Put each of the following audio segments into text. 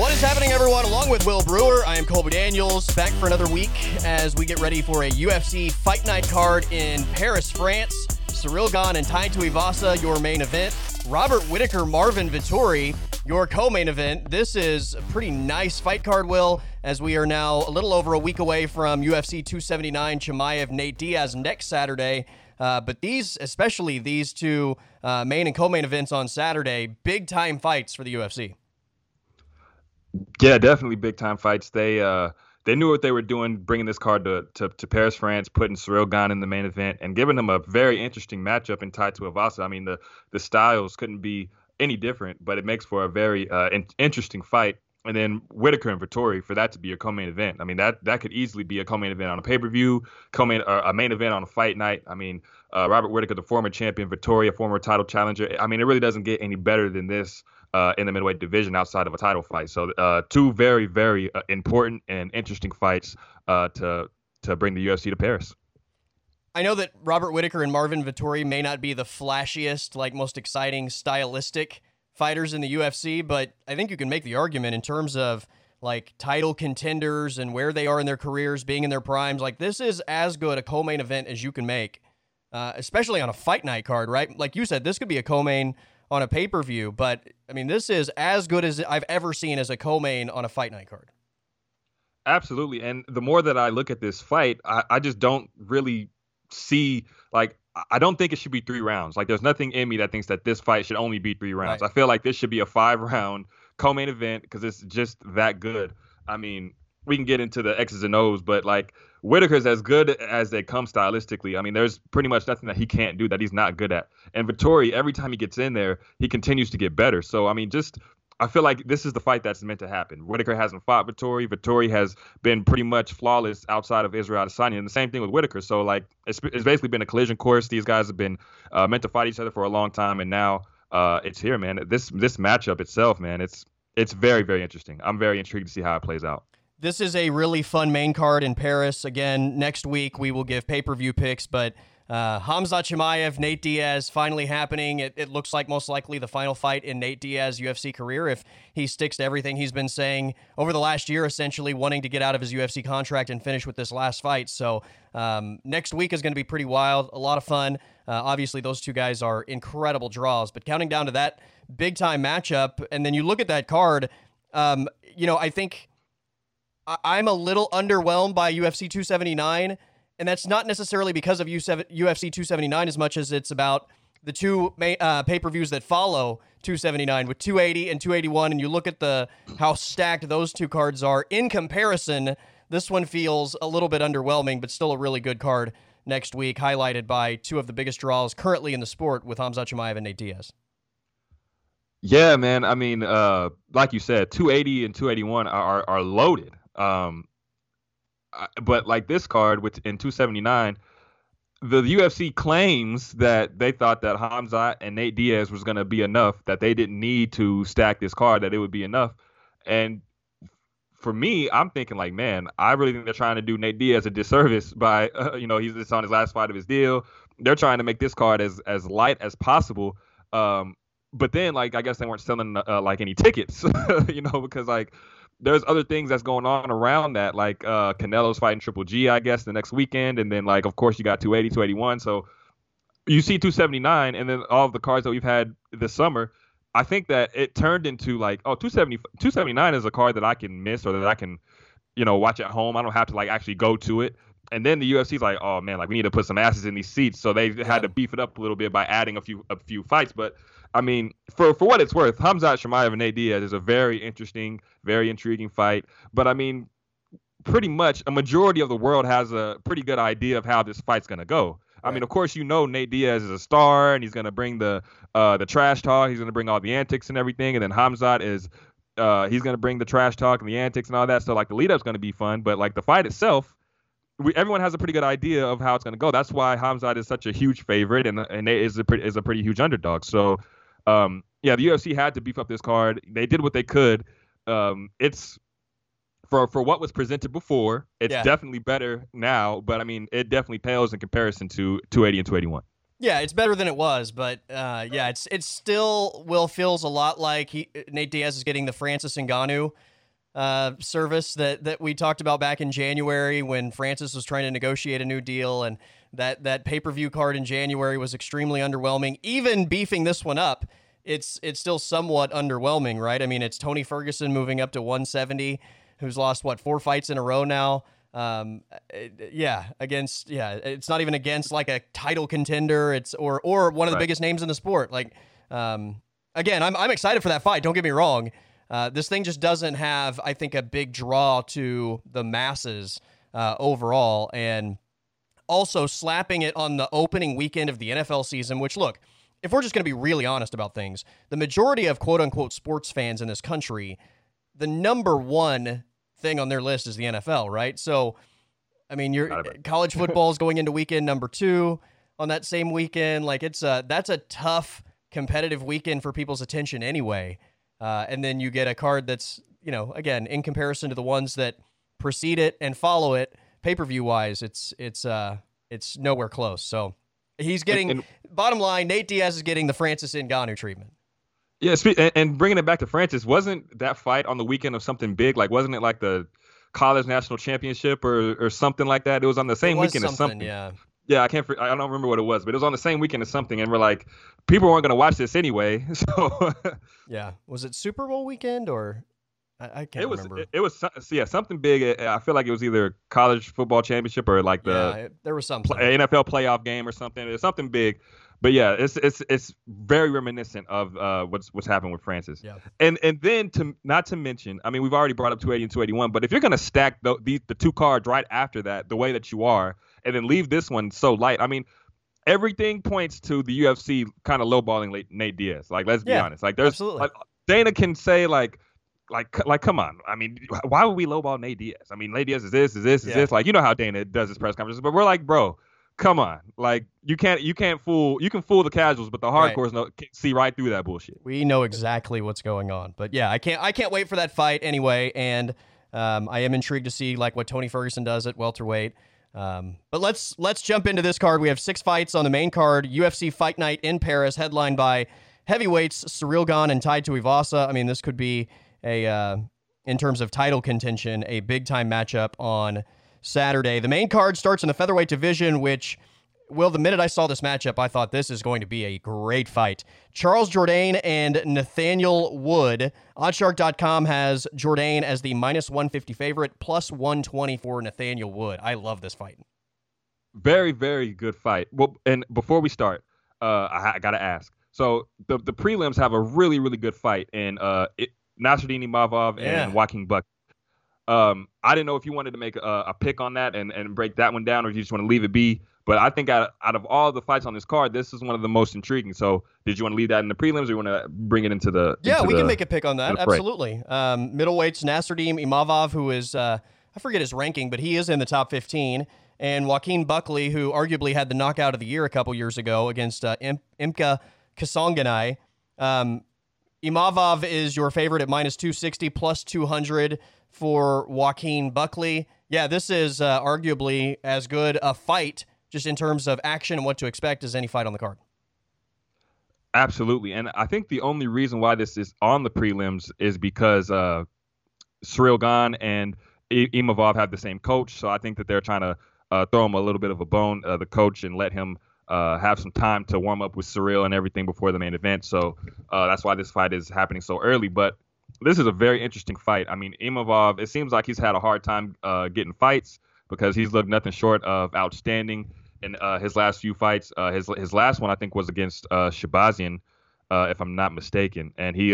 What is happening, everyone? Along with Will Brewer, I am Colby Daniels, back for another week as we get ready for a UFC Fight Night card in Paris, France. Ciryl Gane and Tai Tuivasa, your main event. Robert Whittaker, Marvin Vettori, your co-main event. This is a pretty nice fight card, Will, as we are now a little over a week away from UFC 279 Chimaev Nate Diaz next Saturday. Uh, but these, especially these two uh, main and co-main events on Saturday, big time fights for the UFC. Yeah, definitely big time fights. They uh, they knew what they were doing, bringing this card to, to, to Paris, France, putting Ciryl Gane in the main event, and giving them a very interesting matchup in Tai Tuivasa. I mean, the the styles couldn't be any different, but it makes for a very uh, in- interesting fight. And then Whittaker and Vettori for that to be a co-main event. I mean, that that could easily be a co-main event on a pay-per-view, co-main uh, a main event on a fight night. I mean, uh, Robert Whittaker, the former champion, Vettori, a former title challenger. I mean, it really doesn't get any better than this uh, in the middleweight division outside of a title fight. So uh, two very, very uh, important and interesting fights uh, to to bring the UFC to Paris. I know that Robert Whittaker and Marvin Vettori may not be the flashiest, like most exciting, stylistic fighters in the UFC, but I think you can make the argument in terms of like title contenders and where they are in their careers, being in their primes. Like this is as good a co-main event as you can make, uh, especially on a fight night card, right? Like you said, this could be a co-main on a pay per view. But I mean, this is as good as I've ever seen as a co main on a fight night card. Absolutely. And the more that I look at this fight, I, I just don't really see like I don't think it should be three rounds. Like there's nothing in me that thinks that this fight should only be three rounds. Right. I feel like this should be a five round co-main event because it's just that good. I mean, we can get into the X's and O's, but like Whittaker's as good as they come stylistically. I mean, there's pretty much nothing that he can't do that he's not good at. And Vettori, every time he gets in there, he continues to get better. So I mean, just I feel like this is the fight that's meant to happen. Whittaker hasn't fought Vettori. Vettori has been pretty much flawless outside of Israel Adesanya, and the same thing with Whittaker. So like, it's, it's basically been a collision course. These guys have been uh, meant to fight each other for a long time, and now uh, it's here, man. This this matchup itself, man, it's it's very very interesting. I'm very intrigued to see how it plays out. This is a really fun main card in Paris. Again, next week we will give pay per view picks, but uh, Hamza Chimaev, Nate Diaz, finally happening. It, it, looks like most likely the final fight in Nate Diaz's UFC career if he sticks to everything he's been saying over the last year, essentially wanting to get out of his UFC contract and finish with this last fight. So um, next week is going to be pretty wild, a lot of fun. Uh, obviously, those two guys are incredible draws, but counting down to that big time matchup, and then you look at that card, um, you know, I think I'm a little underwhelmed by UFC 279, and that's not necessarily because of UFC 279 as much as it's about the two uh, pay per views that follow 279 with 280 and 281. And you look at the how stacked those two cards are in comparison. This one feels a little bit underwhelming, but still a really good card next week, highlighted by two of the biggest draws currently in the sport with Hamza Chimaev and Nate Diaz. Yeah, man. I mean, uh, like you said, 280 and 281 are, are loaded. Um, but like this card, which in 279, the UFC claims that they thought that Hamza and Nate Diaz was going to be enough, that they didn't need to stack this card, that it would be enough. And for me, I'm thinking like, man, I really think they're trying to do Nate Diaz a disservice by, uh, you know, he's just on his last fight of his deal. They're trying to make this card as as light as possible. Um, but then, like, I guess they weren't selling uh, like any tickets, you know, because like there's other things that's going on around that, like uh, Canelo's fighting Triple G, I guess, the next weekend, and then like of course you got 280, 281. So you see 279, and then all of the cards that we've had this summer. I think that it turned into like, oh, 270, 279 is a card that I can miss or that I can, you know, watch at home. I don't have to like actually go to it. And then the UFC's like, oh man, like we need to put some asses in these seats, so they had to beef it up a little bit by adding a few a few fights. But I mean, for for what it's worth, Hamzat Chimaev and Nate Diaz is a very interesting, very intriguing fight. But I mean, pretty much a majority of the world has a pretty good idea of how this fight's gonna go. I mean, of course, you know Nate Diaz is a star, and he's gonna bring the uh, the trash talk. He's gonna bring all the antics and everything. And then Hamzat is uh, he's gonna bring the trash talk and the antics and all that. So like the lead up's gonna be fun, but like the fight itself, we, everyone has a pretty good idea of how it's gonna go. That's why Hamzat is such a huge favorite, and and Nate is a pretty, is a pretty huge underdog. So um, yeah, the UFC had to beef up this card. They did what they could. Um, it's for for what was presented before. It's yeah. definitely better now, but I mean, it definitely pales in comparison to 280 and 281. Yeah, it's better than it was, but uh, yeah, it's it still will feels a lot like he, Nate Diaz is getting the Francis Ngannou uh, service that that we talked about back in January when Francis was trying to negotiate a new deal, and that that pay per view card in January was extremely underwhelming. Even beefing this one up, it's it's still somewhat underwhelming, right? I mean, it's Tony Ferguson moving up to 170, who's lost what four fights in a row now. Um yeah against yeah it's not even against like a title contender. It's or or one of the right. biggest names in the sport. Like um again i'm, I'm excited for that fight don't get me wrong. Uh, this thing just doesn't have i think a big draw to the masses uh, overall. And also slapping it on the opening weekend of the nfl season which look if we're just going to be really honest about things the majority of quote unquote sports fans in this country the number one thing on their list is the NFL, right? So, I mean, your college football is going into weekend number two on that same weekend. Like it's a that's a tough competitive weekend for people's attention anyway. Uh, and then you get a card that's you know again in comparison to the ones that precede it and follow it pay per view wise, it's it's uh it's nowhere close. So he's getting and, and, bottom line. Nate Diaz is getting the Francis Ngannou treatment. Yeah, and bringing it back to Francis, wasn't that fight on the weekend of something big? Like, wasn't it like the college national championship or or something like that? It was on the same weekend something, as something. Yeah. Yeah, I can't. I don't remember what it was, but it was on the same weekend as something, and we're like, people weren't going to watch this anyway. So. yeah, was it Super Bowl weekend or? I, I can't it was, remember. It, it was yeah something big. I feel like it was either college football championship or like the yeah, it, there was something NFL playoff game or something. It was something big but yeah, it's it's it's very reminiscent of uh, what's what's happened with Francis. Yeah. And and then to not to mention, I mean, we've already brought up 280 and 281, but if you're gonna stack the, the the two cards right after that, the way that you are, and then leave this one so light, I mean, everything points to the UFC kind of lowballing Nate Diaz. Like, let's be honest. Like, there's absolutely. Like, Dana can say like. Like, like, come on. I mean, why would we lowball Nate Diaz? I mean, Nate Diaz is this, is this, is yeah. this. Like, you know how Dana does his press conferences, but we're like, bro, come on, like you can't you can't fool you can fool the casuals, but the hardcores right. know see right through that bullshit. We know exactly what's going on, but yeah, I can't I can't wait for that fight anyway, and um, I am intrigued to see like what Tony Ferguson does at welterweight. Um, but let's let's jump into this card. We have six fights on the main card. UFC Fight Night in Paris, headlined by heavyweights Ciryl Gane and Tai Tuivasa. I mean, this could be a uh, in terms of title contention, a big time matchup on Saturday. The main card starts in the featherweight division, which, well, the minute I saw this matchup, I thought this is going to be a great fight. Charles Jourdain and Nathaniel Wood. Oddshark.com has Jourdain as the minus 150 favorite, plus 120 for Nathaniel Wood. I love this fight. Very, very good fight. Well, and before we start, uh, I, I got to ask. So the the prelims have a really, really good fight and uh, it, Nassourdine Imavov yeah. and Joaquin Buck. Um, I didn't know if you wanted to make a, a, pick on that and, and break that one down, or if you just want to leave it be. But I think out, out of all the fights on this card, this is one of the most intriguing. So, did you want to leave that in the prelims, or you want to bring it into the? Yeah, into we the, can make a pick on that. Absolutely. Um, middleweights Nassourdine Imavov, who is uh, I forget his ranking, but he is in the top 15, and Joaquin Buckley, who arguably had the knockout of the year a couple years ago against uh, Im- Impa Kasanganay. Um, Imavov is your favorite at minus 260 plus 200 for Joaquin Buckley. Yeah, this is uh, arguably as good a fight just in terms of action and what to expect as any fight on the card. Absolutely. And I think the only reason why this is on the prelims is because uh, Ciryl Gane and Imavov have the same coach. So I think that they're trying to uh, throw him a little bit of a bone, uh, the coach, and let him uh, have some time to warm up with Ciryl and everything before the main event. So uh, that's why this fight is happening so early. But this is a very interesting fight. I mean, Imavov, it seems like he's had a hard time uh, getting fights because he's looked nothing short of outstanding in uh, his last few fights. Uh, his his last one, I think, was against uh, Shahbazyan, uh, if I'm not mistaken, and he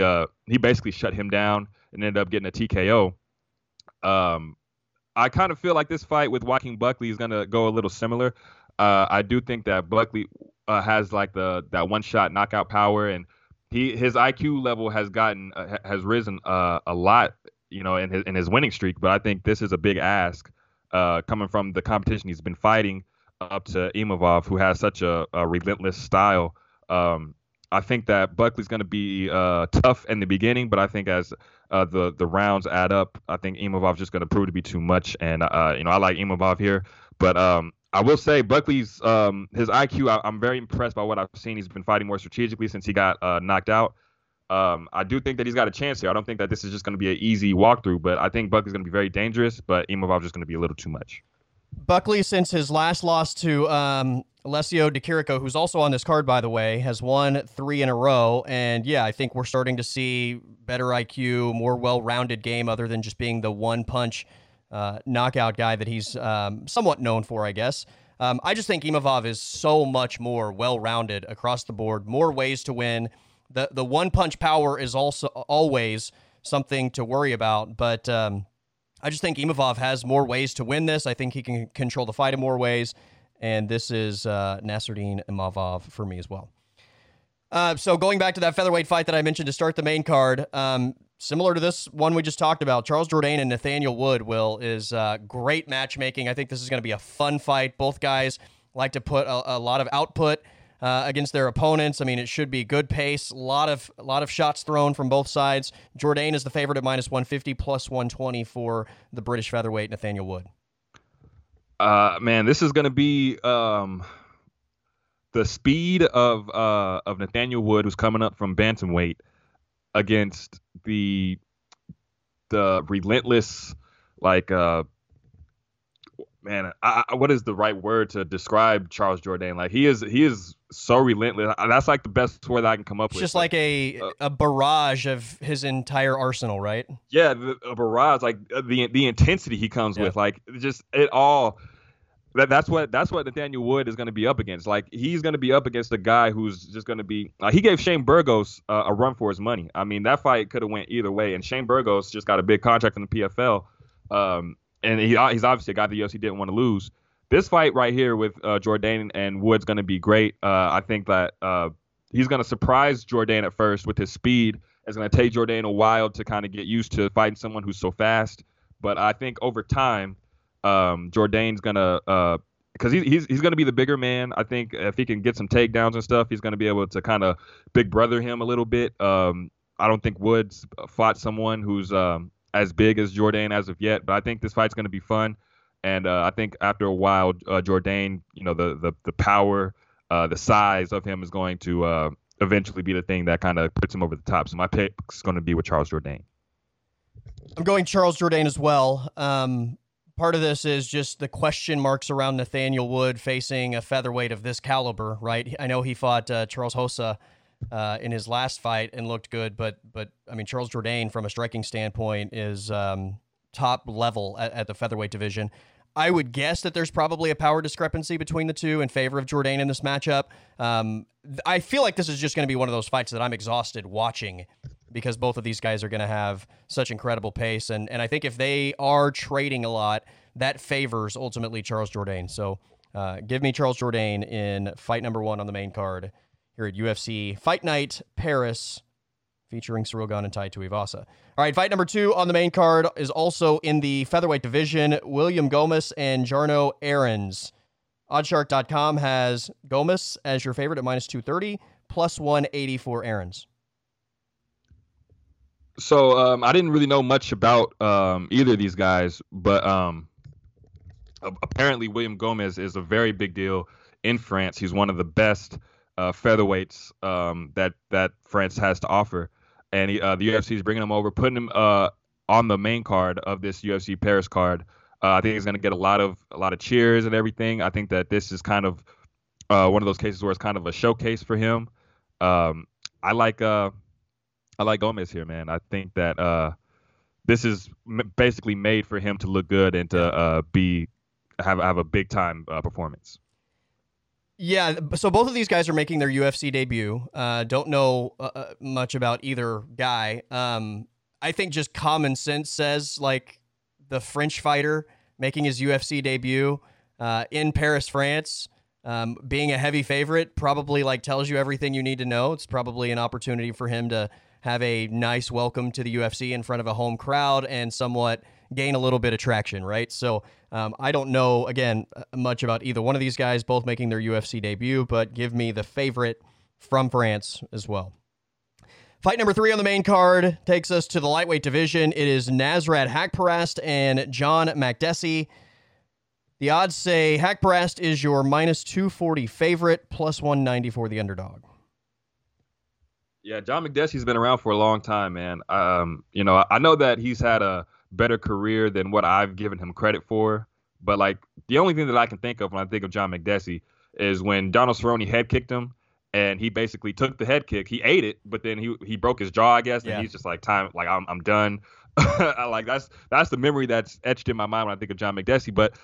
he basically shut him down and ended up getting a TKO. Um, I kind of feel like this fight with Joaquin Buckley is gonna go a little similar. Uh, I do think that Buckley uh, has like the that one shot knockout power and he his IQ level has gotten uh, has risen uh, a lot, you know, in his in his winning streak. But I think this is a big ask uh, coming from the competition he's been fighting up to Imavov, who has such a, a relentless style. Um, I think that Buckley's going to be uh, tough in the beginning, but I think as uh, the the rounds add up, I think Imavov's just going to prove to be too much. And uh, you know, I like Imavov here, but um, I will say Buckley's um, his IQ. I, am very impressed by what I've seen. He's been fighting more strategically since he got uh, knocked out. Um, I do think that he's got a chance here. I don't think that this is just going to be an easy walkthrough, but I think Buckley's going to be very dangerous. But Imavov just going to be a little too much. Buckley, since his last loss to um, Alessio Di Chirico, who's also on this card, by the way, has won three in a row. And yeah, I think we're starting to see better IQ, more well rounded game, other than just being the one punch uh, knockout guy that he's um, somewhat known for, I guess. Um, I just think Imavov is so much more well rounded across the board, more ways to win the the one punch power is also always something to worry about. But um, I just think Imavov has more ways to win this. I think he can control the fight in more ways, and this is uh, Nassourdine Imavov for me as well. Uh, so going back to that featherweight fight that I mentioned to start the main card, um, similar to this one we just talked about, Charles Jourdain and Nathaniel Wood will is uh, great matchmaking. I think this is going to be a fun fight. Both guys like to put a, a lot of output uh, against their opponents. I mean, it should be good pace. A lot of a lot of shots thrown from both sides. Jourdain is the favorite at minus 150 plus 120 for the British featherweight Nathaniel Wood. Uh, man, this is going to be um, the speed of uh, of Nathaniel Wood, who's coming up from bantamweight, against the the relentless like uh man, I, I, what is the right word to describe Charles Jourdain Like he is, he is so relentless. That's like the best word I can come up it's with. Just like, like a uh, a barrage of his entire arsenal, right? Yeah, the, a barrage, like uh, the the intensity he comes yeah. with, like just it all. That, that's what that's what Nathaniel Wood is going to be up against. Like he's going to be up against a guy who's just going to be. Uh, he gave Shane Burgos uh, a run for his money. I mean, that fight could have went either way. And Shane Burgos just got a big contract in the PFL. Um, and he, he's obviously a guy the UFC didn't want to lose. This fight right here with uh, Jourdain and Wood's going to be great. Uh, I think that uh, he's going to surprise Jourdain at first with his speed. It's going to take Jourdain a while to kind of get used to fighting someone who's so fast. But I think over time, um, Jourdain's going to because uh, he's he's to be the bigger man. I think if he can get some takedowns and stuff, he's to be able to kind of big brother him a little bit. Um, I don't think Woods fought someone who's um, as big as Jourdain as of yet, but I think this fight's to be fun. And uh, I think after a while, uh, Jourdain, you know, the the the power, uh, the size of him is going to uh, eventually be the thing that kind of puts him over the top. So my pick is going to be with Charles Jourdain. I'm going Charles Jourdain as well. Um, part of this is just the question marks around Nathaniel Wood facing a featherweight of this caliber, right? I know he fought uh, Charles Rosa uh, in his last fight and looked good. But but I mean Charles Jourdain from a striking standpoint is um, top level at, at, the featherweight division. I would guess that there's probably a power discrepancy between the two in favor of Jourdain in this matchup. Um, I feel like this is just going to be one of those fights that I'm exhausted watching because both of these guys are going to have such incredible pace, and and I think if they are trading a lot, that favors ultimately Charles Jourdain. So. Uh, give me Charles Jourdain in fight number one on the main card here at UFC Fight Night Paris featuring Ciryl Gane and Tai Tuivasa. All right, fight number two on the main card is also in the featherweight division. William Gomez and Jarno Errens. Oddshark.com has Gomez as your favorite at minus 230, plus 180 for Errens. So um, I didn't really know much about um, either of these guys, but um, apparently William Gomez is a very big deal in France. He's one of the best – uh, featherweights um, that that France has to offer, and he, uh, the UFC is bringing him over, putting him uh, on the main card of this UFC Paris card. Uh, I think he's going to get a lot of a lot of cheers and everything. I think that this is kind of uh, one of those cases where it's kind of a showcase for him. Um, I like uh, I like Gomez here, man. I think that this is m- basically made for him to look good and to be have have a big time performance. Yeah, so both of these guys are making their UFC debut. Uh, don't know uh, uh, much about either guy. Um, I think just common sense says like the French fighter making his UFC debut uh, in Paris, France, um, being a heavy favorite probably like tells you everything you need to know. It's probably an opportunity for him to have a nice welcome to the UFC in front of a home crowd and somewhat gain a little bit of traction, right? So um, I don't know, again, uh, much about either one of these guys, both making their UFC debut, but give me the favorite from France as well. Fight number three on the main card takes us to the lightweight division. It is Nasrat Haqparast and John Makdessi. The odds say Haqparast is your minus 240 favorite, plus 190 for the underdog. Yeah, John Makdessi's been around for a long time, man. Um, you know, I know that he's had a better career than what I've given him credit for, but like the only thing that I can think of when I think of John Makdessi is when Donald Cerrone head kicked him and he basically took the head kick. He ate it, but then he he broke his jaw, I guess, and Yeah. he's just like time like I'm I'm done. Like that's that's the memory that's etched in my mind when I think of John Makdessi. But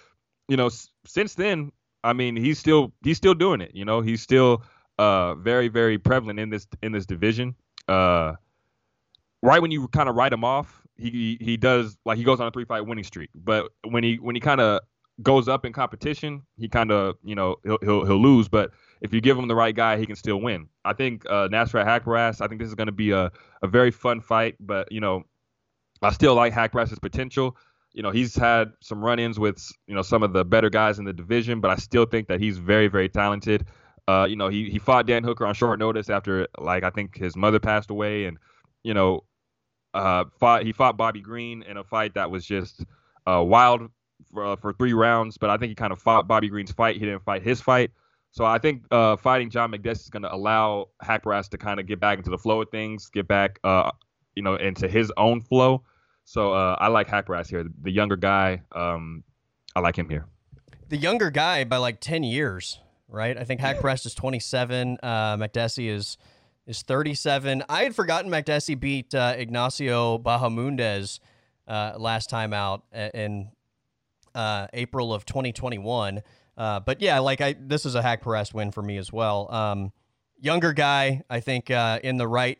you know, s- since then, I mean, he's still he's still doing it. You know, he's still uh very very prevalent in this in this division. Uh, right when you kind of write him off, he he does like he goes on a three fight winning streak. But when he when he kind of goes up in competition, he kind of you know he'll, he'll he'll lose. But if you give him the right guy, he can still win. I think uh, Nasrat Haqparast. I think this is going to be a a very fun fight. But you know, I still like Haqparast's potential. You know, he's had some run-ins with you know some of the better guys in the division, but I still think that he's very very talented. Uh, you know, he he fought Dan Hooker on short notice after like I think his mother passed away, and you know, uh, fought he fought Bobby Green in a fight that was just uh, wild for, uh, for three rounds. But I think he kind of fought Bobby Green's fight. He didn't fight his fight. So I think uh, fighting John Makdessi is going to allow Haqparast to kind of get back into the flow of things, get back, uh, you know, into his own flow. So I like Haqparast here, the younger guy. Um, I like him here. The younger guy by like 10 years, right? I think Haqparast is 27. Uh, Makdessi is is 37. I had forgotten Makdessi beat uh, Ignacio Bahamondes uh, last time out in uh, April of 2021. Uh, but yeah, like I, this is a Haqparast win for me as well. Um, younger guy, I think uh, in the right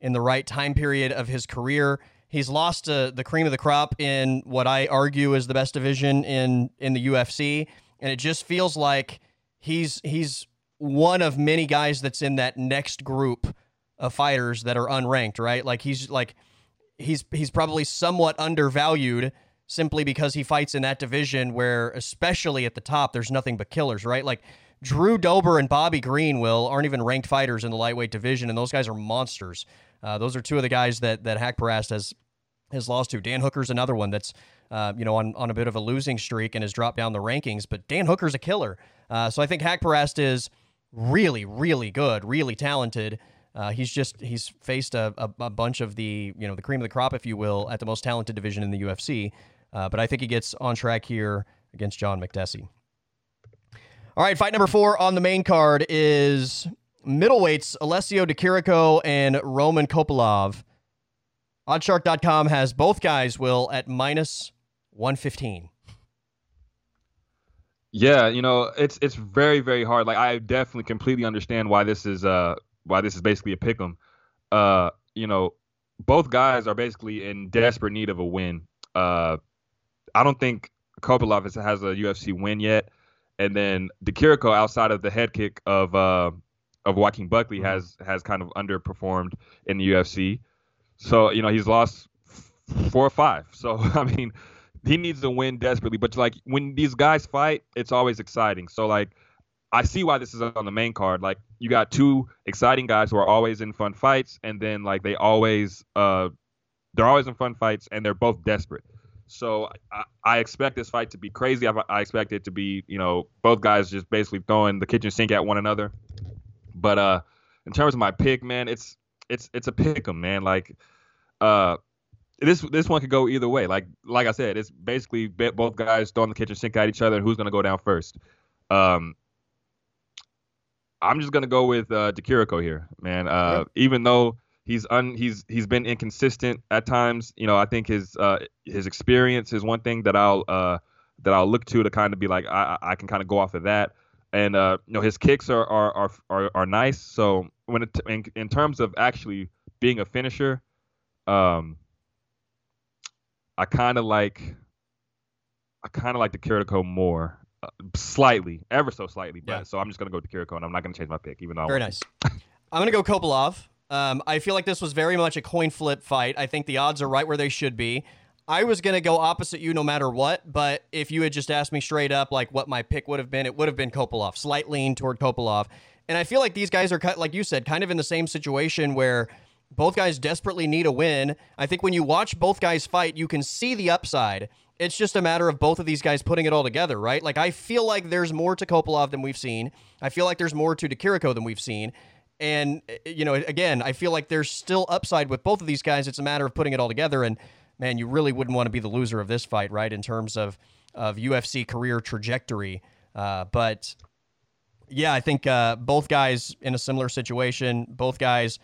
in the right time period of his career. He's lost uh, the cream of the crop in what I argue is the best division in in the UFC, and it just feels like he's he's one of many guys that's in that next group of fighters that are unranked, right? Like he's like he's he's probably somewhat undervalued simply because he fights in that division where especially at the top there's nothing but killers, right? Like Drew Dober and Bobby Green will aren't even ranked fighters in the lightweight division and those guys are monsters. Uh, those are two of the guys that that Haqparast has has lost to. Dan Hooker's another one that's uh, you know on, on a bit of a losing streak and has dropped down the rankings, but Dan Hooker's a killer. Uh, so I think Haqparast is really, really good, really talented. Uh, he's just he's faced a, a, a bunch of the you know the cream of the crop, if you will, at the most talented division in the UFC. Uh, but I think he gets on track here against John Makdessi. All right, fight number four on the main card is middleweights Alessio Di Chirico and Roman Kopylov. Oddshark.com has both guys will at minus 115. Yeah, you know, it's it's very very hard. Like I definitely completely understand why this is uh why this is basically a pick 'em. Uh, you know, both guys are basically in desperate need of a win. Uh, I don't think Kopylov has, has a UFC win yet, and then Di Chirico outside of the head kick of uh of Joaquin Buckley has has kind of underperformed in the UFC. So you know he's lost four or five. So I mean, he needs to win desperately. But like when these guys fight, it's always exciting. So like I see why this is on the main card. Like you got two exciting guys who are always in fun fights, and then like they always uh they're always in fun fights, and they're both desperate. So I, I expect this fight to be crazy. I, I expect it to be you know both guys just basically throwing the kitchen sink at one another. But uh, in terms of my pick, man, it's it's it's a pick 'em, man. Like uh, this this one could go either way. Like like I said, it's basically both guys throwing the kitchen sink at each other, who's gonna go down first. Um, I'm just gonna go with uh, Di Chirico here, man. Uh, even though he's un he's he's been inconsistent at times, you know, I think his uh his experience is one thing that I'll uh that I'll look to to kind of be like I I I can kind of go off of that. And uh, you know his kicks are are are are, are nice. So when it, in in terms of actually being a finisher, um, I kind of like I kind of like Di Chirico more, uh, slightly, ever so slightly. But Yeah. so I'm just gonna go with Di Chirico, and I'm not gonna change my pick, even though Very nice. I'm going to go Kopylov. Um, I feel like this was very much a coin flip fight. I think the odds are right where they should be. I was going to go opposite you no matter what, but if you had just asked me straight up like what my pick would have been, it would have been Kopylov. Slight lean toward Kopylov. And I feel like these guys are, cut, like you said, kind of in the same situation where both guys desperately need a win. I think when you watch both guys fight, you can see the upside it's just a matter of both of these guys putting it all together, right? Like I feel like there's more to Kopylov than we've seen. I feel like there's more to Chirico than we've seen. And you know, again, I feel like there's still upside with both of these guys. It's a matter of putting it all together. And man, you really wouldn't want to be the loser of this fight, right? In terms of of UFC career trajectory. Uh, but yeah, I think uh, both guys in a similar situation. Both guys,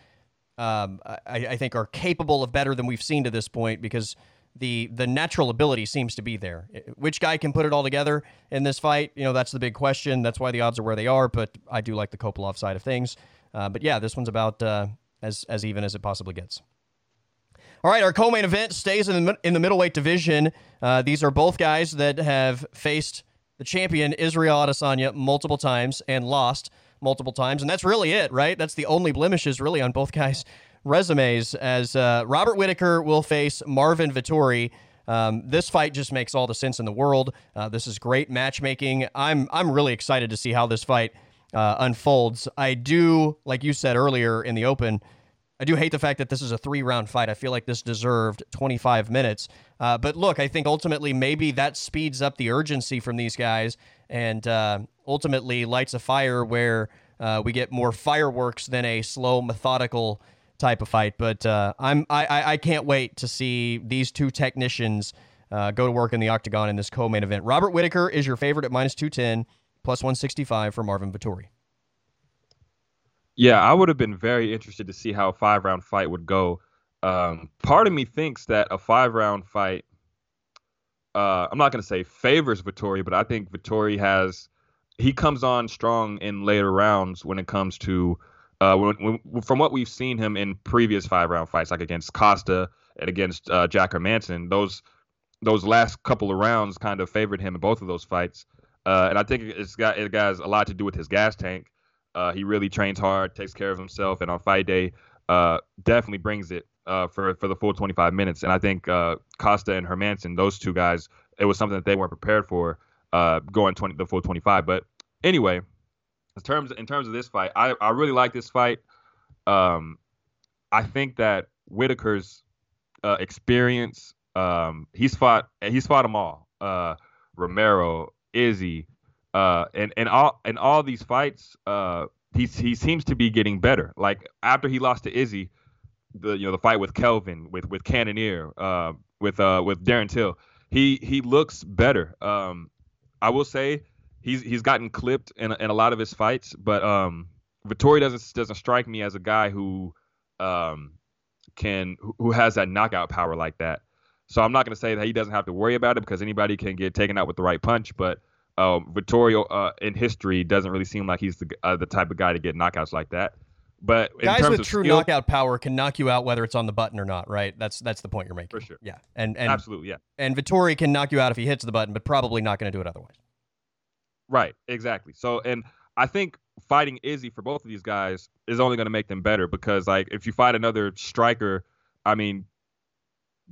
um, I, I think, are capable of better than we've seen to this point because the the natural ability seems to be there. Which guy can put it all together in this fight? You know, that's the big question. That's why the odds are where they are. But I do like the Kopylov side of things. Uh, but yeah, this one's about uh, as as even as it possibly gets. All right, our co-main event stays in the in the middleweight division. Uh, these are both guys that have faced the champion Israel Adesanya multiple times and lost multiple times, and that's really it, right? That's the only blemishes really on both guys' resumes. As uh, Robert Whittaker will face Marvin Vettori. Um, this fight just makes all the sense in the world. Uh, this is great matchmaking. I'm I'm really excited to see how this fight uh, unfolds. I do, like you said earlier in the open, I do hate the fact that this is a three round fight. I feel like this deserved 25 minutes. Uh, but look, I think ultimately maybe that speeds up the urgency from these guys and uh, ultimately lights a fire where uh, we get more fireworks than a slow, methodical type of fight. But uh, I'm I, I can't wait to see these two technicians uh, go to work in the octagon in this co-main event. Robert Whittaker is your favorite at minus 210, plus 165 for Marvin Vettori. Yeah, I would have been very interested to see how a five round fight would go. Um, part of me thinks that a five round fight, uh, I'm not going to say favors Vettori, but I think Vettori has, he comes on strong in later rounds when it comes to, uh, when, when, from what we've seen him in previous five round fights, like against Costa and against uh, Jack Hermansson, those those last couple of rounds kind of favored him in both of those fights. Uh, and I think it's got it has a lot to do with his gas tank. Uh, he really trains hard, takes care of himself, and on fight day, uh, definitely brings it uh, for for the full 25 minutes. And I think uh, Costa and Hermansson, those two guys, it was something that they weren't prepared for uh, going 20 the full 25. But anyway, in terms in terms of this fight, I, I really like this fight. Um, I think that Whittaker's uh, experience, um, he's fought he's fought them all. Romero, Izzy, uh, and and all and all these fights, uh, he he seems to be getting better. Like after he lost to Izzy, the you know the fight with Kelvin, with with Cannonier, uh, with uh with Darren Till, he he looks better. Um, I will say he's he's gotten clipped in in a lot of his fights, but um, Vettori doesn't doesn't strike me as a guy who um can who has that knockout power like that. So I'm not going to say that he doesn't have to worry about it because anybody can get taken out with the right punch, but um, Vittorio uh, in history doesn't really seem like he's the uh, the type of guy to get knockouts like that. But guys with true skill, knockout power can knock you out whether it's on the button or not, right? That's that's the point you're making. For sure. Yeah, and and absolutely, yeah. And Vettori can knock you out if he hits the button, but probably not going to do it otherwise. Right. Exactly. So, and I think fighting Izzy for both of these guys is only going to make them better because, like, if you fight another striker, I mean,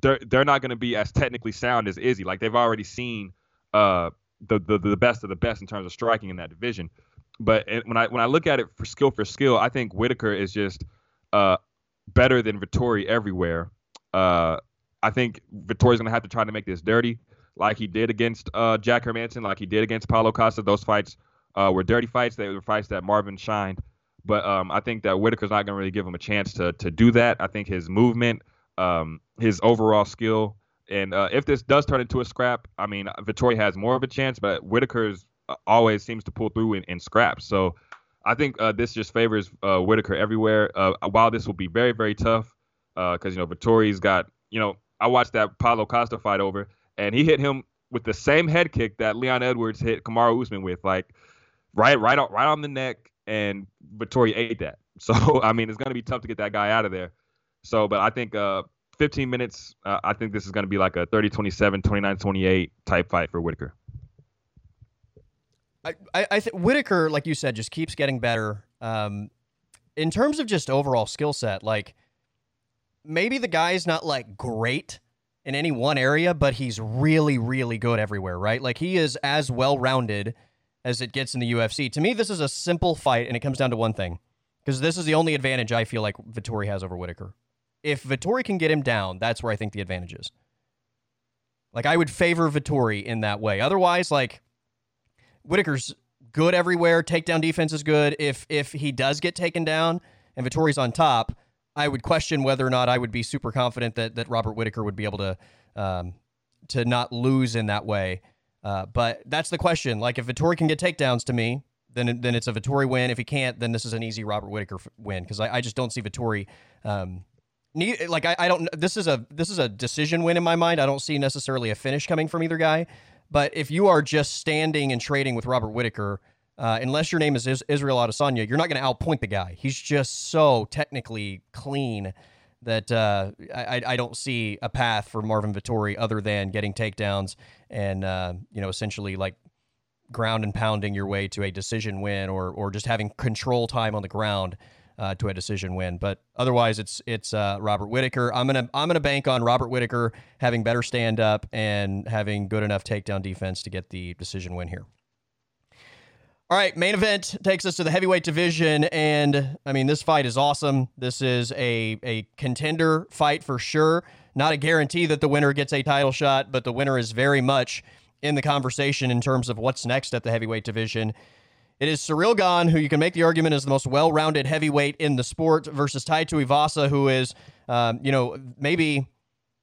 they're they're not going to be as technically sound as Izzy. Like, they've already seen uh the, the the best of the best in terms of striking in that division. But when I when I look at it for skill for skill, I think Whittaker is just uh, better than Vettori everywhere. Uh, I think Vettori's gonna have to try to make this dirty, like he did against uh, Jack Hermansson, like he did against Paulo Costa. Those fights uh, were dirty fights. They were fights that Marvin shined. But um, I think that Whittaker's not gonna really give him a chance to to do that. I think his movement, um, his overall skill, and uh, if this does turn into a scrap, I mean, Vettori has more of a chance, but Whittaker's always seems to pull through in, in scraps. So I think uh, this just favors uh, Whittaker everywhere. Uh, while this will be very, very tough, because uh, you know Vettori's got, you know, I watched that Paulo Costa fight over, and he hit him with the same head kick that Leon Edwards hit Kamaru Usman with, like right, right, on, right on the neck, and Vettori ate that. So I mean, it's going to be tough to get that guy out of there. So, but I think uh, 15 minutes. Uh, I think this is going to be like a 30 27, 29 28 type fight for Whittaker. I, I, think Whittaker, like you said, just keeps getting better. Um, in terms of just overall skill set, like maybe the guy's not like great in any one area, but he's really, really good everywhere, right? Like he is as well rounded as it gets in the UFC. To me, this is a simple fight, and it comes down to one thing because this is the only advantage I feel like Vettori has over Whittaker if Vettori can get him down, that's where I think the advantage is. Like I would favor Vettori in that way. Otherwise, like Whittaker's good everywhere. Takedown defense is good. If if he does get taken down and Vettori's on top, I would question whether or not I would be super confident that that Robert Whittaker would be able to um, to not lose in that way. Uh, but that's the question. Like if Vettori can get takedowns to me, then then it's a Vettori win. If he can't, then this is an easy Robert Whittaker win because I, I just don't see Vettori. Um, need, like I, I don't. This is a this is a decision win in my mind. I don't see necessarily a finish coming from either guy. But if you are just standing and trading with Robert Whittaker, uh, unless your name is Israel Adesanya, you're not going to outpoint the guy. He's just so technically clean that uh, I, I don't see a path for Marvin Vettori other than getting takedowns and uh, you know essentially like ground and pounding your way to a decision win or or just having control time on the ground uh, to a decision win. But otherwise, it's it's uh, Robert Whittaker. I'm gonna I'm gonna bank on Robert Whittaker having better stand up and having good enough takedown defense to get the decision win here. All right, main event takes us to the heavyweight division, and I mean this fight is awesome. This is a a contender fight for sure. Not a guarantee that the winner gets a title shot, but the winner is very much in the conversation in terms of what's next at the heavyweight division. It is Ciryl Gane, who you can make the argument is the most well-rounded heavyweight in the sport, versus Tai Tuivasa, who is, um, you know, maybe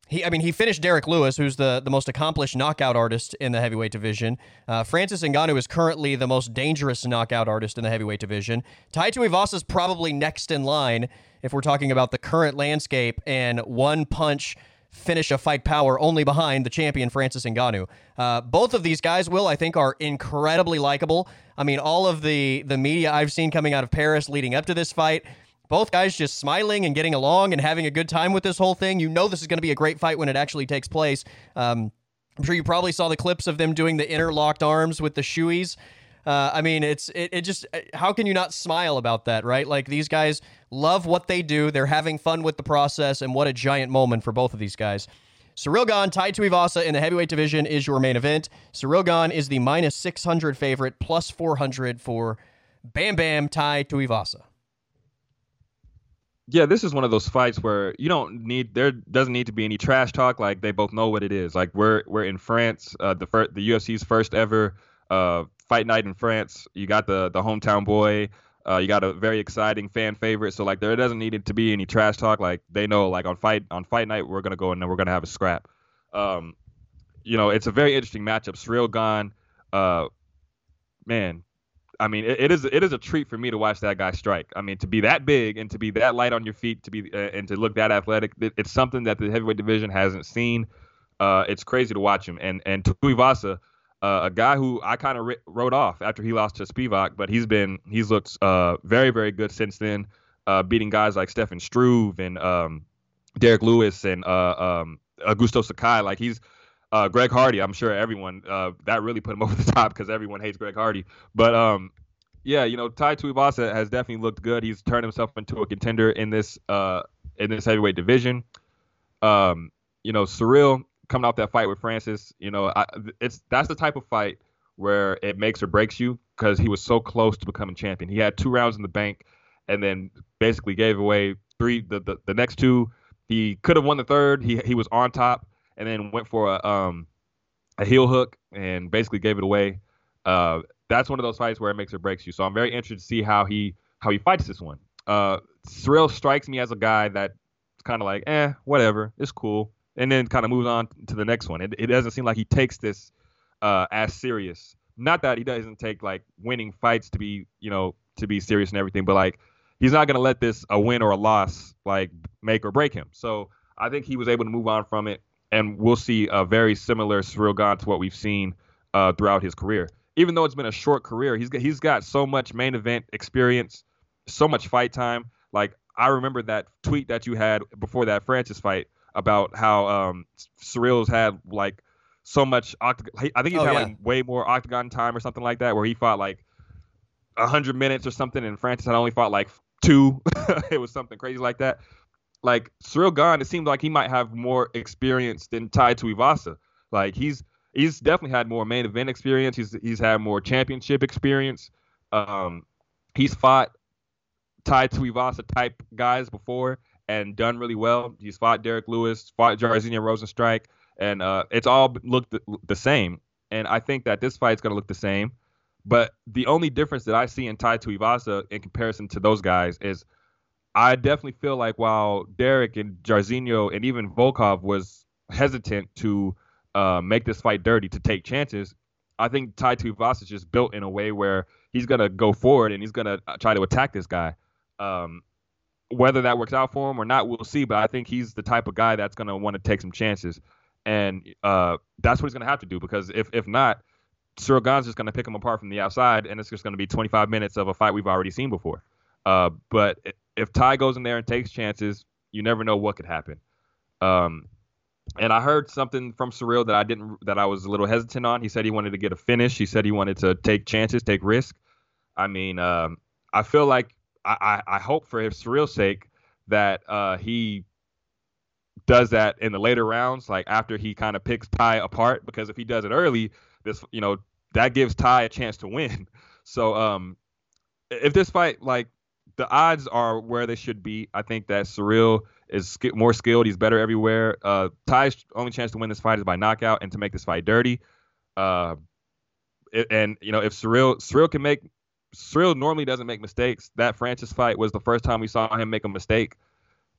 he. I mean, he finished Derrick Lewis, who's the the most accomplished knockout artist in the heavyweight division. Uh, Francis Ngannou is currently the most dangerous knockout artist in the heavyweight division. Tai Tuivasa is probably next in line if we're talking about the current landscape and one punch finish a fight power only behind the champion Francis Ngannou. Uh, both of these guys, will I think, are incredibly likable. I mean, all of the the media I've seen coming out of Paris leading up to this fight, both guys just smiling and getting along and having a good time with this whole thing. You know, this is going to be a great fight when it actually takes place. Um, I'm sure you probably saw the clips of them doing the interlocked arms with the shoeys. Uh, I mean, it's it, it just how can you not smile about that, right? Like these guys love what they do. They're having fun with the process, and what a giant moment for both of these guys. Ciryl Tai Tuivasa in the heavyweight division is your main event. Gane is the minus 600 favorite, plus 400 for Bam Bam Tai Tuivasa. Yeah, this is one of those fights where you don't need there doesn't need to be any trash talk. Like they both know what it is. Like we're we're in France, uh, the first, the UFC's first ever uh, fight night in France. You got the the hometown boy. Uh, you got a very exciting fan favorite. So like there doesn't need to be any trash talk. Like they know like on fight on fight night we're gonna go and then we're gonna have a scrap. Um, you know it's a very interesting matchup. Ciryl Gane, uh, man, I mean it, it is it is a treat for me to watch that guy strike. I mean to be that big and to be that light on your feet, to be uh, and to look that athletic, it, it's something that the heavyweight division hasn't seen. Uh, it's crazy to watch him. And and Tuivasa, uh, a guy who I kind of ri- wrote off after he lost to Spivak, but he's been he's looked uh, very very good since then, uh, beating guys like Stefan Struve and um, Derrick Lewis and uh, um, Augusto Sakai. Like he's uh, Greg Hardy. I'm sure everyone uh, that really put him over the top because everyone hates Greg Hardy. But um, yeah, you know, Tai Tuivasa has definitely looked good. He's turned himself into a contender in this in this heavyweight division. Um, you know, Ciryl coming off that fight with Francis, you know, I, it's that's the type of fight where it makes or breaks you because he was so close to becoming champion. He had two rounds in the bank, and then basically gave away three. The the, the next two, he could have won the third. He he was on top, and then went for a um a heel hook and basically gave it away. Uh, that's one of those fights where it makes or breaks you. So I'm very interested to see how he how he fights this one. Uh, Ciryl strikes me as a guy that's kind of like, eh, whatever, it's cool and then kind of moves on to the next one. It, it doesn't seem like he takes this uh, as serious. Not that he doesn't take like winning fights to be, you know, to be serious and everything, but like he's not gonna let this a win or a loss like make or break him. So I think he was able to move on from it, and we'll see a very similar Ciryl Gane to what we've seen uh, throughout his career. Even though it's been a short career, he's got, he's got so much main event experience, so much fight time. Like I remember that tweet that you had before that Francis fight about how um, Ciryl's had like so much octagon. I think he's oh, had yeah. like way more octagon time or something like that, where he fought like hundred minutes or something, and Francis had only fought like two. it was something crazy like that. Like Ciryl Gane, it seemed like he might have more experience than Tai Tuivasa. Like he's he's definitely had more main event experience. He's he's had more championship experience. Um, he's fought Tai Tuivasa type guys before, and done really well. He's fought Derrick Lewis, fought Jairzinho Rozenstruik, and uh, it's all looked the, the same. And I think that this fight's going to look the same. But the only difference that I see in Tai Tuivasa in comparison to those guys is I definitely feel like while Derrick and Jairzinho and even Volkov was hesitant to uh, make this fight dirty, to take chances, I think Tai Tuivasa is just built in a way where he's gonna go forward and he's gonna uh, try to attack this guy. Um, whether that works out for him or not, we'll see. But I think he's the type of guy that's gonna want to take some chances, and uh, that's what he's gonna have to do because if if not, Ciryl Gane's just gonna pick him apart from the outside, and it's just gonna be 25 minutes of a fight we've already seen before. Uh, but if Tai goes in there and takes chances, you never know what could happen. Um, and I heard something from Ciryl that I didn't that I was a little hesitant on. He said he wanted to get a finish. He said he wanted to take chances, take risk. I mean, um, I feel like I, I, hope for his Ciryl's sake that uh, he does that in the later rounds, like after he kind of picks Tai apart. Because if he does it early, this you know that gives Tai a chance to win. So um, if this fight like the odds are where they should be, I think that Ciryl is more skilled. He's better everywhere. Uh, Tai's only chance to win this fight is by knockout and to make this fight dirty. Uh, and you know if Ciryl Ciryl can make Ciryl normally doesn't make mistakes. That Francis fight was the first time we saw him make a mistake,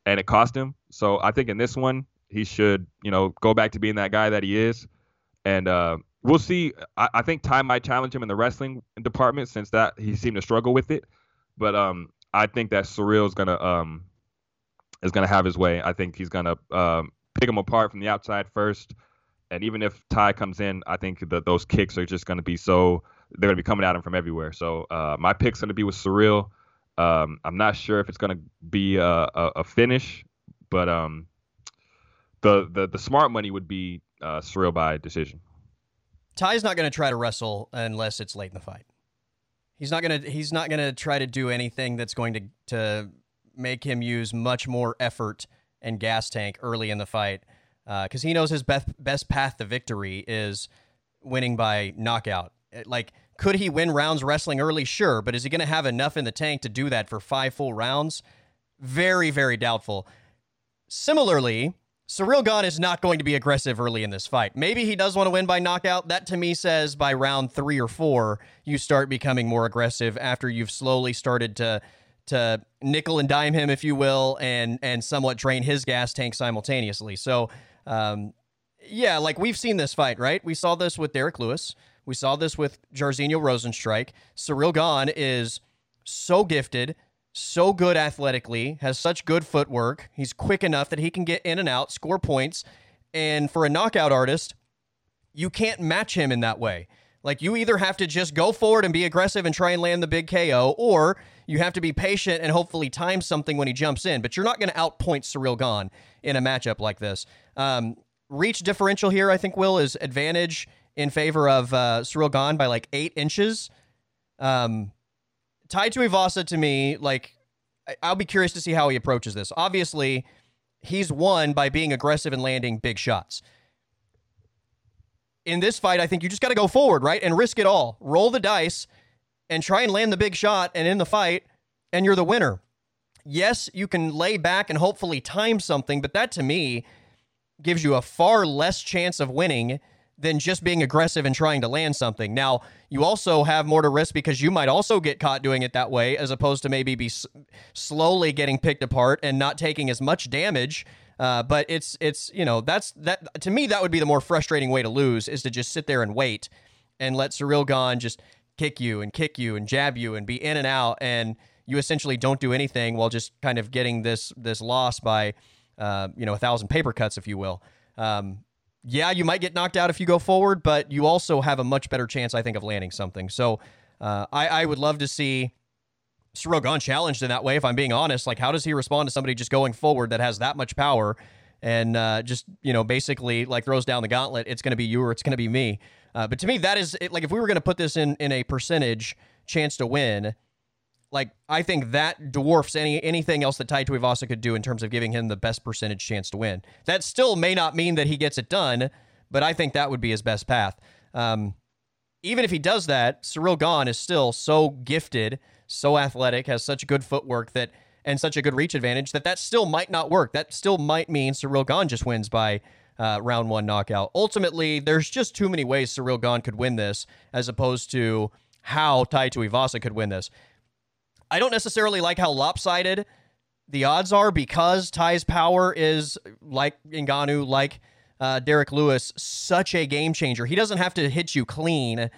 and it cost him. So I think in this one he should you know go back to being that guy that he is, and uh, we'll see. I, I think Tai might challenge him in the wrestling department since that he seemed to struggle with it, but um, I think that Ciryl is gonna um is to have his way. I think he's to um, pick him apart from the outside first. And even if Tai comes in, I think that those kicks are just to be so they're going to be coming at him from everywhere. So uh, my pick's going to be with Ciryl. Um, I'm not sure if it's going to be a, a, a, finish, but um, the, the the smart money would be uh, Ciryl by decision. Tai's not going to try to wrestle unless it's late in the fight. He's not going to he's not going to try to do anything that's going to to make him use much more effort and gas tank early in the fight because uh, he knows his best best path to victory is winning by knockout. Like, could he win rounds wrestling early? Sure, but is he going to have enough in the tank to do that for five full rounds? Very, very doubtful. Similarly, Ciryl Gane is not going to be aggressive early in this fight. Maybe he does want to win by knockout. That to me says by round three or four, you start becoming more aggressive after you've slowly started to to nickel and dime him, if you will, and and somewhat drain his gas tank simultaneously. So, um, yeah, like we've seen this fight, right? We saw this with Derrick Lewis. We saw this with Jairzinho Rozenstruik. Ciryl Gane is so gifted, so good athletically, has such good footwork. He's quick enough that he can get in and out, score points. And for a knockout artist, you can't match him in that way. Like you either have to just go forward and be aggressive and try and land the big KO, or you have to be patient and hopefully time something when he jumps in. But you're not going to outpoint Ciryl Gane in a matchup like this. Um, reach differential here, I think, Will, is advantage in favor of uh, Gane by like eight inches. Um, Tai Tuivasa, to me, like, I'll be curious to see how he approaches this. Obviously, he's won by being aggressive and landing big shots in this fight, I think you just got to go forward, right? And risk it all. Roll the dice and try and land the big shot and in the fight, and you're the winner. Yes, you can lay back and hopefully time something, but that to me gives you a far less chance of winning than just being aggressive and trying to land something. Now, you also have more to risk because you might also get caught doing it that way as opposed to maybe be s- slowly getting picked apart and not taking as much damage uh, but it's it's you know that's that to me that would be the more frustrating way to lose is to just sit there and wait and let Ciryl Gane just kick you and kick you and jab you and be in and out and you essentially don't do anything while just kind of getting this this loss by uh, you know a thousand paper cuts if you will. Um, yeah, you might get knocked out if you go forward, but you also have a much better chance, I think, of landing something. So uh, I, I would love to see Gane challenged in that way. If I'm being honest, like how does he respond to somebody just going forward that has that much power and uh, just you know basically like throws down the gauntlet? It's going to be you or it's going to be me. Uh, but to me, that is like if we were going to put this in in a percentage chance to win, like I think that dwarfs any anything else that Tai Tuivasa could do in terms of giving him the best percentage chance to win. That still may not mean that he gets it done, but I think that would be his best path. Um, even if he does that, Ciryl Gane is still so gifted so athletic, has such good footwork that and such a good reach advantage that that still might not work. That still might mean Ciryl Gane just wins by uh, round one knockout. Ultimately, there's just too many ways Ciryl Gane could win this, as opposed to how Tai Tuivasa could win this. I don't necessarily like how lopsided the odds are because Tai's power is like Ngannou, like uh, Derrick Lewis, such a game changer. He doesn't have to hit you clean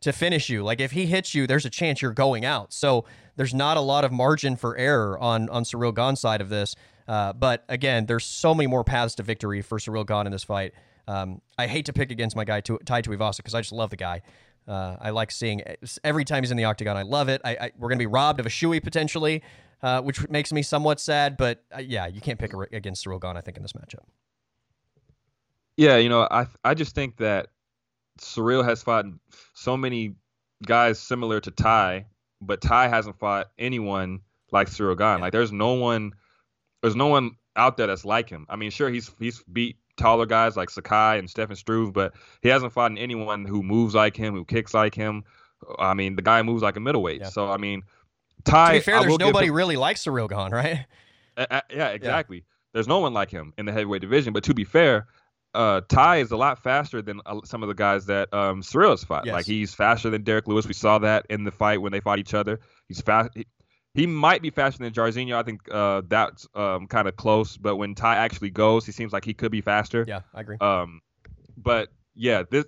to finish you. Like if he hits you, there's a chance you're going out. So there's not a lot of margin for error on on Ciryl Gane's side of this. Uh, but again, there's so many more paths to victory for Ciryl Gane in this fight. Um, I hate to pick against my guy Tai Tuivasa because I just love the guy. Uh, I like seeing every time he's in the octagon. I love it. I, I, we're gonna be robbed of a shoey potentially, uh, which makes me somewhat sad. But uh, yeah, you can't pick against Ciryl Gane. I think in this matchup. Yeah, you know, I I just think that Ciryl has fought so many guys similar to Tai, but Tai hasn't fought anyone like Ciryl Gane. Yeah. Like there's no one there's no one out there that's like him. I mean, sure he's he's beat taller guys like Sakai and Stefan Struve, but he hasn't fought anyone who moves like him, who kicks like him. I mean, the guy moves like a middleweight. Yeah. So I mean, Tai. To be fair, there's nobody him, really like Ciryl Gane, right? Uh, uh, yeah, exactly. Yeah. There's no one like him in the heavyweight division. But to be fair, uh, Tai is a lot faster than uh, some of the guys that um, Ciryl has fought. Yes. Like he's faster than Derrick Lewis. We saw that in the fight when they fought each other. He's fast. He, he might be faster than Jairzinho. I think uh, that's um, kind of close. But when Tai actually goes, he seems like he could be faster. Yeah, I agree. Um, but yeah, this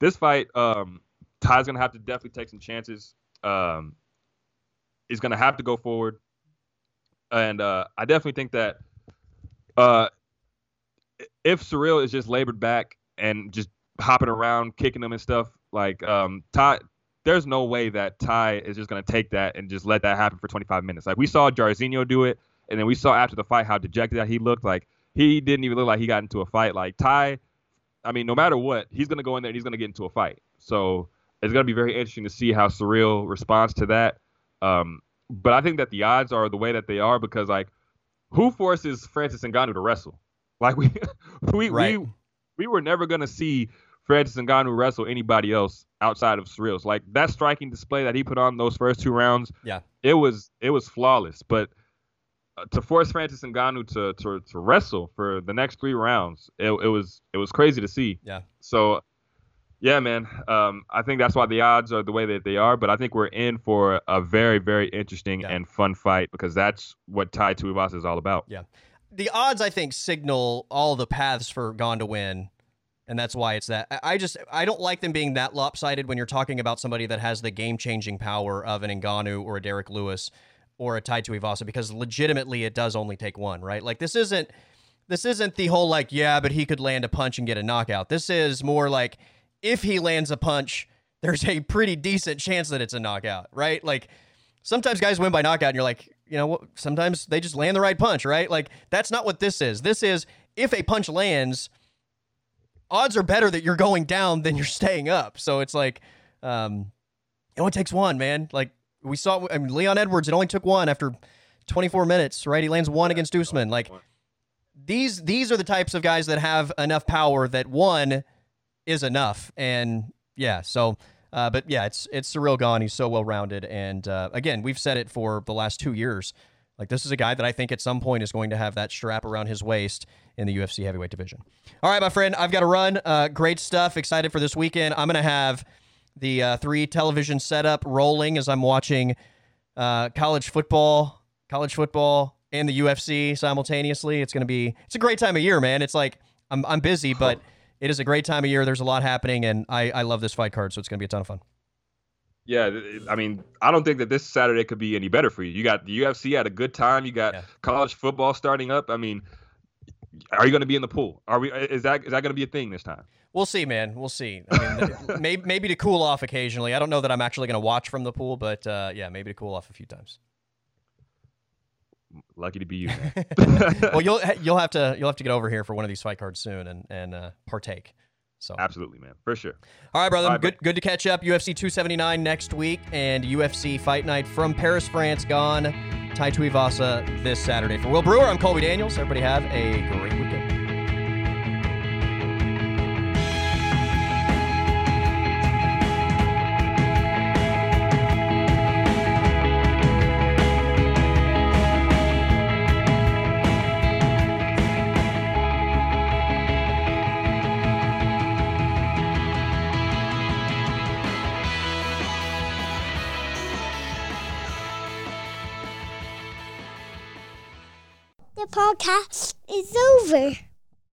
this fight, um, Tai's gonna have to definitely take some chances. Um, he's gonna have to go forward, and uh, I definitely think that uh, if Ciryl is just labored back and just hopping around, kicking them and stuff, like um, Tai there's no way that Tai is just going to take that and just let that happen for 25 minutes. Like we saw Jairzinho do it, and then we saw after the fight how dejected that he looked. Like he didn't even look like he got into a fight. Like Tai, I mean, no matter what, he's going to go in there and he's going to get into a fight. So it's going to be very interesting to see how Ciryl responds to that. Um, but I think that the odds are the way that they are because like who forces Francis Ngannou to wrestle? Like we we right. we we were never going to see Francis Ngannou wrestle anybody else outside of Ciryl's. Like that striking display that he put on those first two rounds, yeah, it was it was flawless. But uh, to force Francis Ngannou to, to to wrestle for the next three rounds, it, it was it was crazy to see. Yeah. So, yeah, man, um, I think that's why the odds are the way that they are. But I think we're in for a very very interesting yeah. and fun fight because that's what Tai Tuivasa is all about. Yeah. The odds, I think, signal all the paths for Gane to win and that's why it's that. I just I don't like them being that lopsided when you're talking about somebody that has the game changing power of an Ngannou or a Derrick Lewis or a Tai Tuivasa because legitimately it does only take one, right? Like this isn't this isn't the whole like yeah, but he could land a punch and get a knockout. This is more like if he lands a punch, there's a pretty decent chance that it's a knockout, right? Like sometimes guys win by knockout and you're like, you know, sometimes they just land the right punch, right? Like that's not what this is. This is if a punch lands odds are better that you're going down than you're staying up. So it's like, um, it only takes one, man. Like we saw, I mean, Leon Edwards, it only took one after 24 minutes, right? He lands one against Usman. Like these, these are the types of guys that have enough power that one is enough. And yeah, so, uh, but yeah, it's it's Ciryl. Gane. He's so well rounded, and uh, again, we've said it for the last two years. Like this is a guy that I think at some point is going to have that strap around his waist in the UFC heavyweight division. All right, my friend, I've got to run. Uh, great stuff. Excited for this weekend. I'm going to have the uh, three television setup rolling as I'm watching uh, college football, college football, and the UFC simultaneously. It's going to be it's a great time of year, man. It's like I'm I'm busy, but it is a great time of year. There's a lot happening, and I I love this fight card, so it's going to be a ton of fun. Yeah, I mean, I don't think that this Saturday could be any better for you. You got the UFC at a good time. You got yeah. college football starting up. I mean, are you going to be in the pool? Are we? Is that is that going to be a thing this time? We'll see, man. We'll see. I mean, maybe maybe to cool off occasionally. I don't know that I'm actually going to watch from the pool, but uh, yeah, maybe to cool off a few times. Lucky to be you. well, you'll you'll have to you'll have to get over here for one of these fight cards soon and and uh, partake. So absolutely, man, for sure. All right, brother. All right, good, good to catch up. UFC 279 next week, and UFC Fight Night from Paris, France. Gane. Tai Tuivasa this Saturday. For Will Brewer, I'm Colby Daniels. Everybody have a great weekend. Podcast is over.